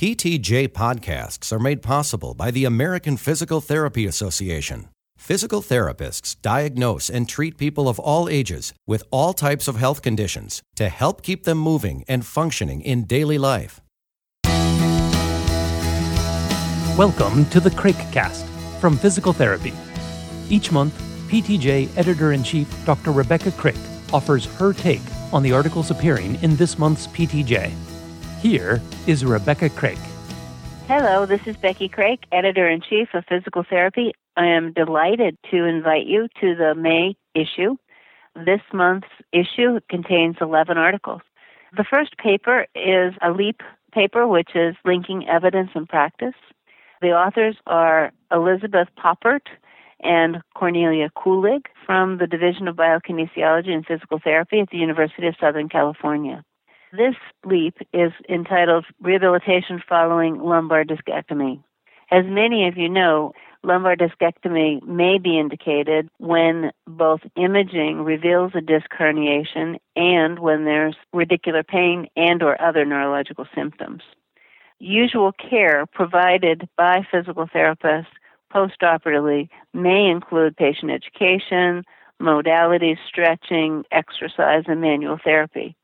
PTJ podcasts are made possible by the American Physical Therapy Association. Physical therapists diagnose and treat people of all ages with all types of health conditions to help keep them moving and functioning in daily life. Welcome to the Craikcast from Physical Therapy. Each month, PTJ Editor in Chief Dr. Rebecca Craik offers her take on the articles appearing in this month's PTJ. Here is Rebecca Craik. Hello, this is Becky Craik, Editor in Chief of Physical Therapy. I am delighted to invite you to the May issue. This month's issue contains 11 articles. The first paper is a LEAP paper, which is linking evidence and practice. The authors are Elizabeth Poppert and Kornelia Kulig from the Division of Biokinesiology and Physical Therapy at the University of Southern California. This LEAP is entitled Rehabilitation Following Lumbar Discectomy. As many of you know, lumbar discectomy may be indicated when both imaging reveals a disc herniation and when there's radicular pain and or other neurological symptoms. Usual care provided by physical therapists postoperatively may include patient education, modalities, stretching, exercise, and manual therapy.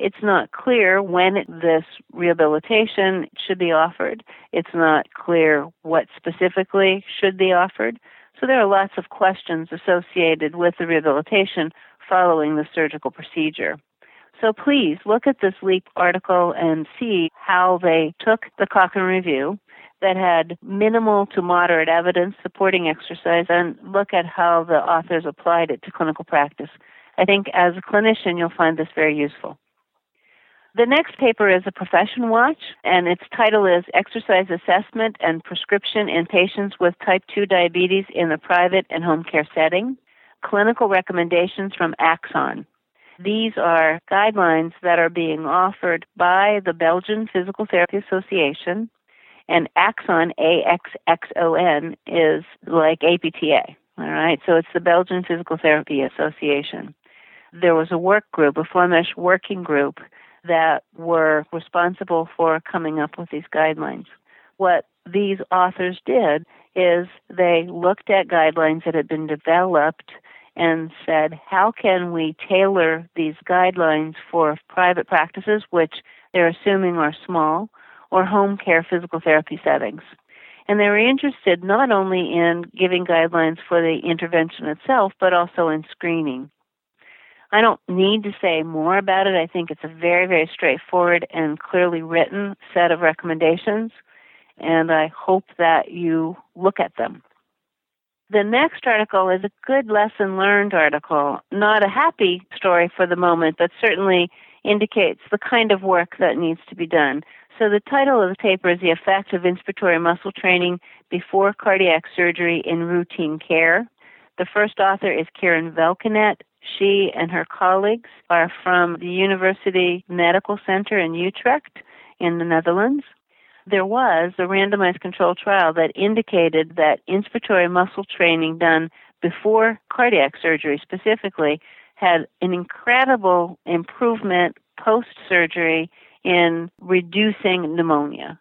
It's not clear when this rehabilitation should be offered. It's not clear what specifically should be offered. So there are lots of questions associated with the rehabilitation following the surgical procedure. So please look at this LEAP article and see how they took the Cochrane Review that had minimal to moderate evidence supporting exercise and look at how the authors applied it to clinical practice. I think as a clinician, you'll find this very useful. The next paper is a profession watch, and its title is Exercise Assessment and Prescription in Patients with Type 2 Diabetes in the Private and Home Care Setting Clinical Recommendations from AXXON. These are guidelines that are being offered by the Belgian Physical Therapy Association, and AXXON, A X X O N, is like APTA. All right, so it's the Belgian Physical Therapy Association. There was a work group, a Flemish working group, that were responsible for coming up with these guidelines. What these authors did is they looked at guidelines that had been developed and said, how can we tailor these guidelines for private practices, which they're assuming are small, or home care physical therapy settings? And they were interested not only in giving guidelines for the intervention itself, but also in screening. I don't need to say more about it. I think it's a very, very straightforward and clearly written set of recommendations, and I hope that you look at them. The next article is a good lesson learned article, not a happy story for the moment, but certainly indicates the kind of work that needs to be done. So the title of the paper is The Effect of Inspiratory Muscle Training Before Cardiac Surgery in Routine Care. The first author is Karin Valkenet, she and her colleagues are from the University Medical Center in Utrecht in the Netherlands. There was a randomized control trial that indicated that inspiratory muscle training done before cardiac surgery specifically had an incredible improvement post surgery in reducing pneumonia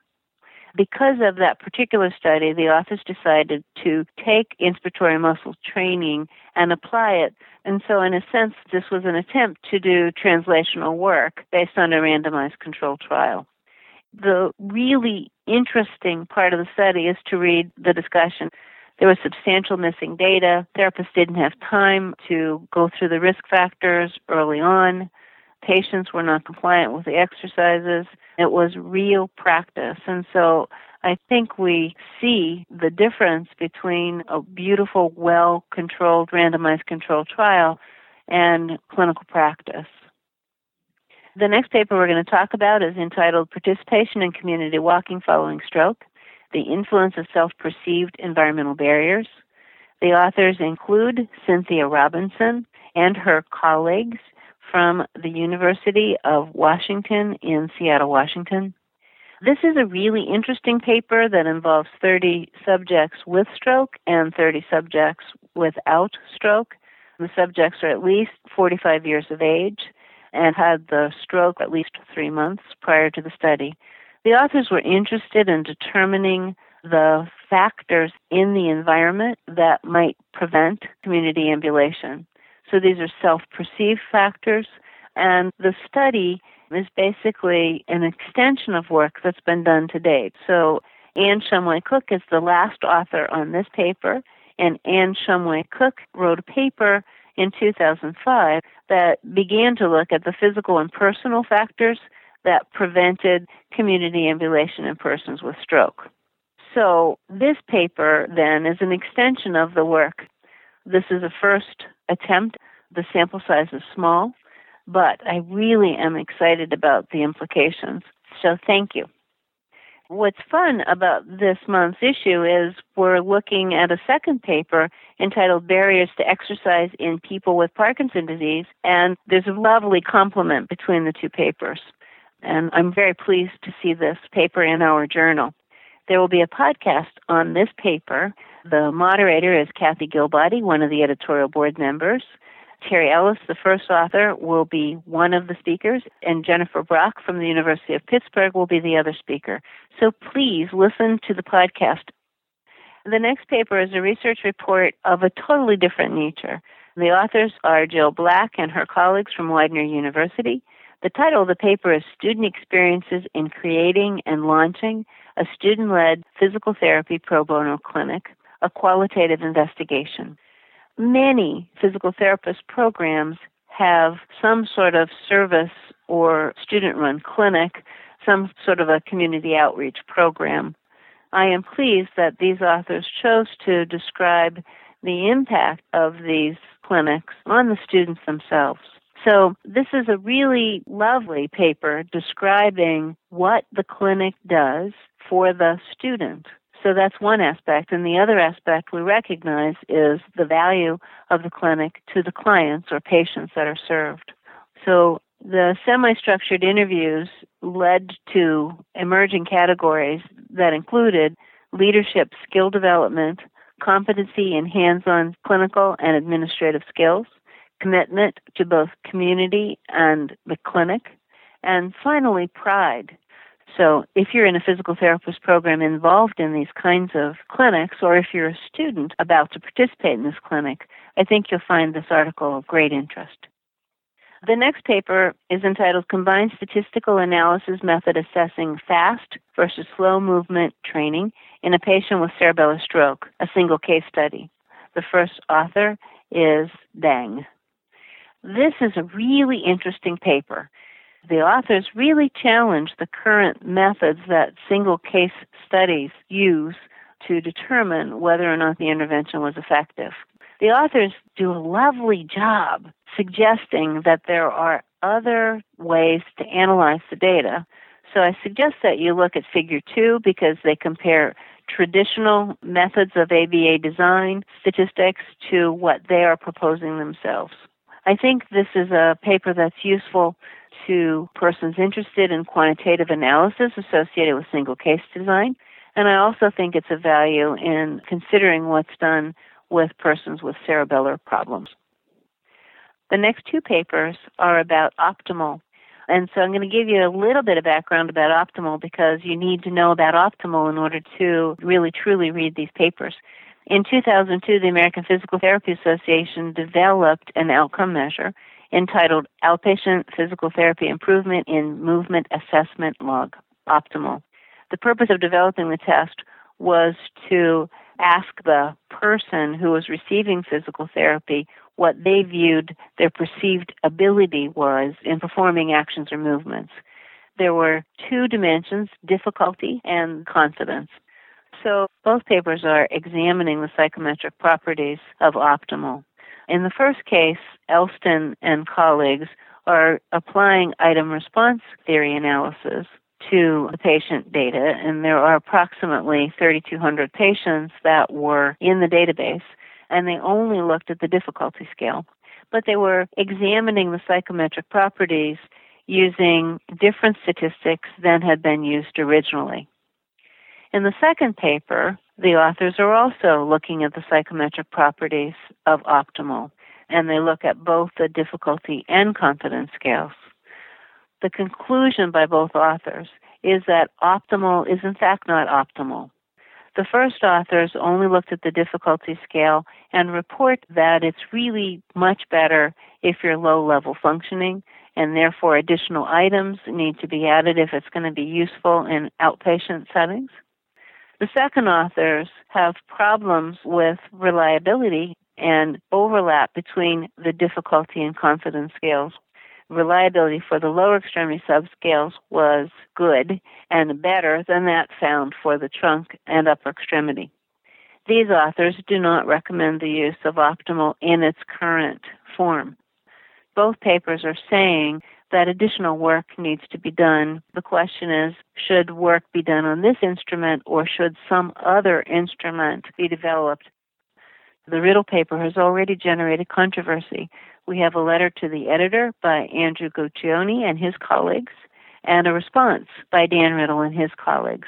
because of that particular study, the authors decided to take inspiratory muscle training and apply it. And so, in a sense, this was an attempt to do translational work based on a randomized controlled trial. The really interesting part of the study is to read the discussion. There was substantial missing data. Therapists didn't have time to go through the risk factors early on. Patients were not compliant with the exercises. It was real practice. And so I think we see the difference between a beautiful, well controlled, randomized controlled trial and clinical practice. The next paper we're going to talk about is entitled Participation in Community Walking Following Stroke The Influence of Self Perceived Environmental Barriers. The authors include Cynthia Robinson and her colleagues from the University of Washington in Seattle, Washington. This is a really interesting paper that involves 30 subjects with stroke and 30 subjects without stroke. The subjects are at least 45 years of age and had the stroke at least three months prior to the study. The authors were interested in determining the factors in the environment that might prevent community ambulation. So these are self perceived factors, and the study is basically an extension of work that's been done to date. So Anne Shumway Cook is the last author on this paper, and Anne Shumway Cook wrote a paper in 2005 that began to look at the physical and personal factors that prevented community ambulation in persons with stroke. So, this paper then is an extension of the work. This is a first attempt. The sample size is small, but I really am excited about the implications. So, thank you. What's fun about this month's issue is we're looking at a second paper entitled Barriers to Exercise in People with Parkinson's Disease, and there's a lovely complement between the two papers. And I'm very pleased to see this paper in our journal. There will be a podcast on this paper. The moderator is Kathy Gill-Body, one of the editorial board members. Terry Ellis, the first author, will be one of the speakers, and Jennifer Brach from the University of Pittsburgh will be the other speaker. So please listen to the podcast. The next paper is a research report of a totally different nature. The authors are Jill Black and her colleagues from Widener University. The title of the paper is Student Experiences in Creating and Launching a Student Led Physical Therapy Pro Bono Clinic, a Qualitative Investigation. Many physical therapist programs have some sort of service or student run clinic, some sort of a community outreach program. I am pleased that these authors chose to describe the impact of these clinics on the students themselves. So, this is a really lovely paper describing what the clinic does for the student. So, that's one aspect. And the other aspect we recognize is the value of the clinic to the clients or patients that are served. So, the semi structured interviews led to emerging categories that included leadership skill development, competency in hands on clinical and administrative skills, commitment to both community and the clinic, and finally, pride. So, if you're in a physical therapist program involved in these kinds of clinics, or if you're a student about to participate in this clinic, I think you'll find this article of great interest. The next paper is entitled Combined Statistical Analysis Method Assessing Fast versus Slow Movement Training in a Patient with Cerebellar Stroke, a single case study. The first author is Dang. This is a really interesting paper. The authors really challenge the current methods that single case studies use to determine whether or not the intervention was effective. The authors do a lovely job suggesting that there are other ways to analyze the data. So I suggest that you look at figure two because they compare traditional methods of ABA design statistics to what they are proposing themselves. I think this is a paper that's useful to persons interested in quantitative analysis associated with single case design. And I also think it's of value in considering what's done with persons with cerebellar problems. The next two papers are about optimal. And so I'm going to give you a little bit of background about optimal because you need to know about optimal in order to really truly read these papers. In 2002, the American Physical Therapy Association developed an outcome measure entitled Outpatient Physical Therapy Improvement in Movement Assessment Log Optimal. The purpose of developing the test was to ask the person who was receiving physical therapy what they viewed their perceived ability was in performing actions or movements. There were two dimensions difficulty and confidence. So both papers are examining the psychometric properties of optimal. In the first case, Elston and colleagues are applying item response theory analysis to the patient data, and there are approximately 3,200 patients that were in the database, and they only looked at the difficulty scale. But they were examining the psychometric properties using different statistics than had been used originally. In the second paper, the authors are also looking at the psychometric properties of optimal, and they look at both the difficulty and confidence scales. The conclusion by both authors is that optimal is in fact not optimal. The first authors only looked at the difficulty scale and report that it's really much better if you're low level functioning and therefore additional items need to be added if it's going to be useful in outpatient settings. The second authors have problems with reliability and overlap between the difficulty and confidence scales. Reliability for the lower extremity subscales was good and better than that found for the trunk and upper extremity. These authors do not recommend the use of optimal in its current form both papers are saying that additional work needs to be done. The question is should work be done on this instrument or should some other instrument be developed? The Riddle paper has already generated controversy. We have a letter to the editor by Andrew Guccione and his colleagues, and a response by Dan Riddle and his colleagues.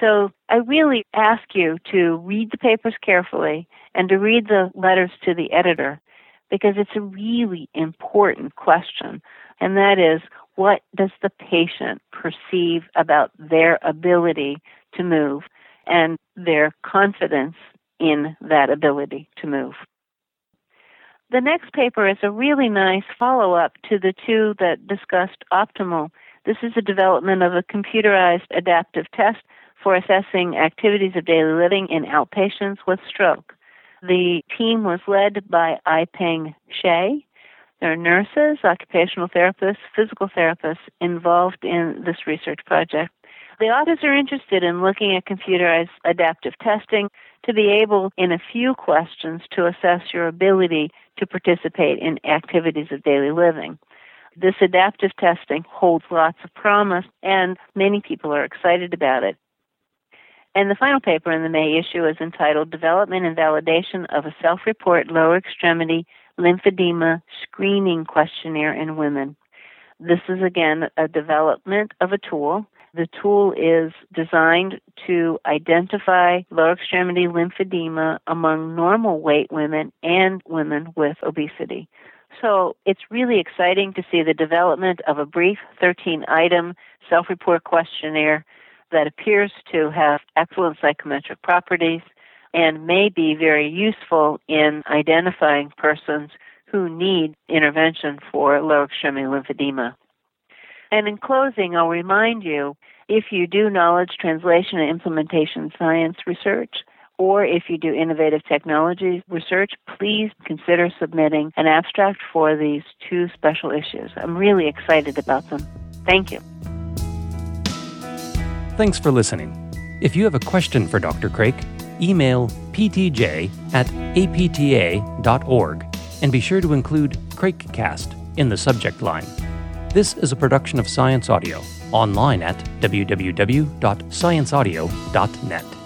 So I really ask you to read the papers carefully and to read the letters to the editor because it's a really important question, and that is what does the patient perceive about their ability to move and their confidence in that ability to move? The next paper is a really nice follow up to the two that discussed optimal. This is a development of a computerized adaptive test for assessing activities of daily living in outpatients with stroke. The team was led by I-Ping Hsueh. There are nurses, occupational therapists, physical therapists involved in this research project. The authors are interested in looking at computerized adaptive testing to be able, in a few questions, to assess your ability to participate in activities of daily living. This adaptive testing holds lots of promise, and many people are excited about it. And the final paper in the May issue is entitled Development and Validation of a Self Report Lower Extremity Lymphedema Screening Questionnaire in Women. This is again a development of a tool. The tool is designed to identify lower extremity lymphedema among normal weight women and women with obesity. So it's really exciting to see the development of a brief 13 item self report questionnaire that appears to have excellent psychometric properties and may be very useful in identifying persons who need intervention for lower extremity lymphedema. And in closing, I'll remind you if you do knowledge translation and implementation science research, or if you do innovative technology research, please consider submitting an abstract for these two special issues. I'm really excited about them. Thank you. Thanks for listening. If you have a question for Dr. Craik, email ptj at apta.org and be sure to include CraikCast in the subject line. This is a production of Science Audio, online at www.scienceaudio.net.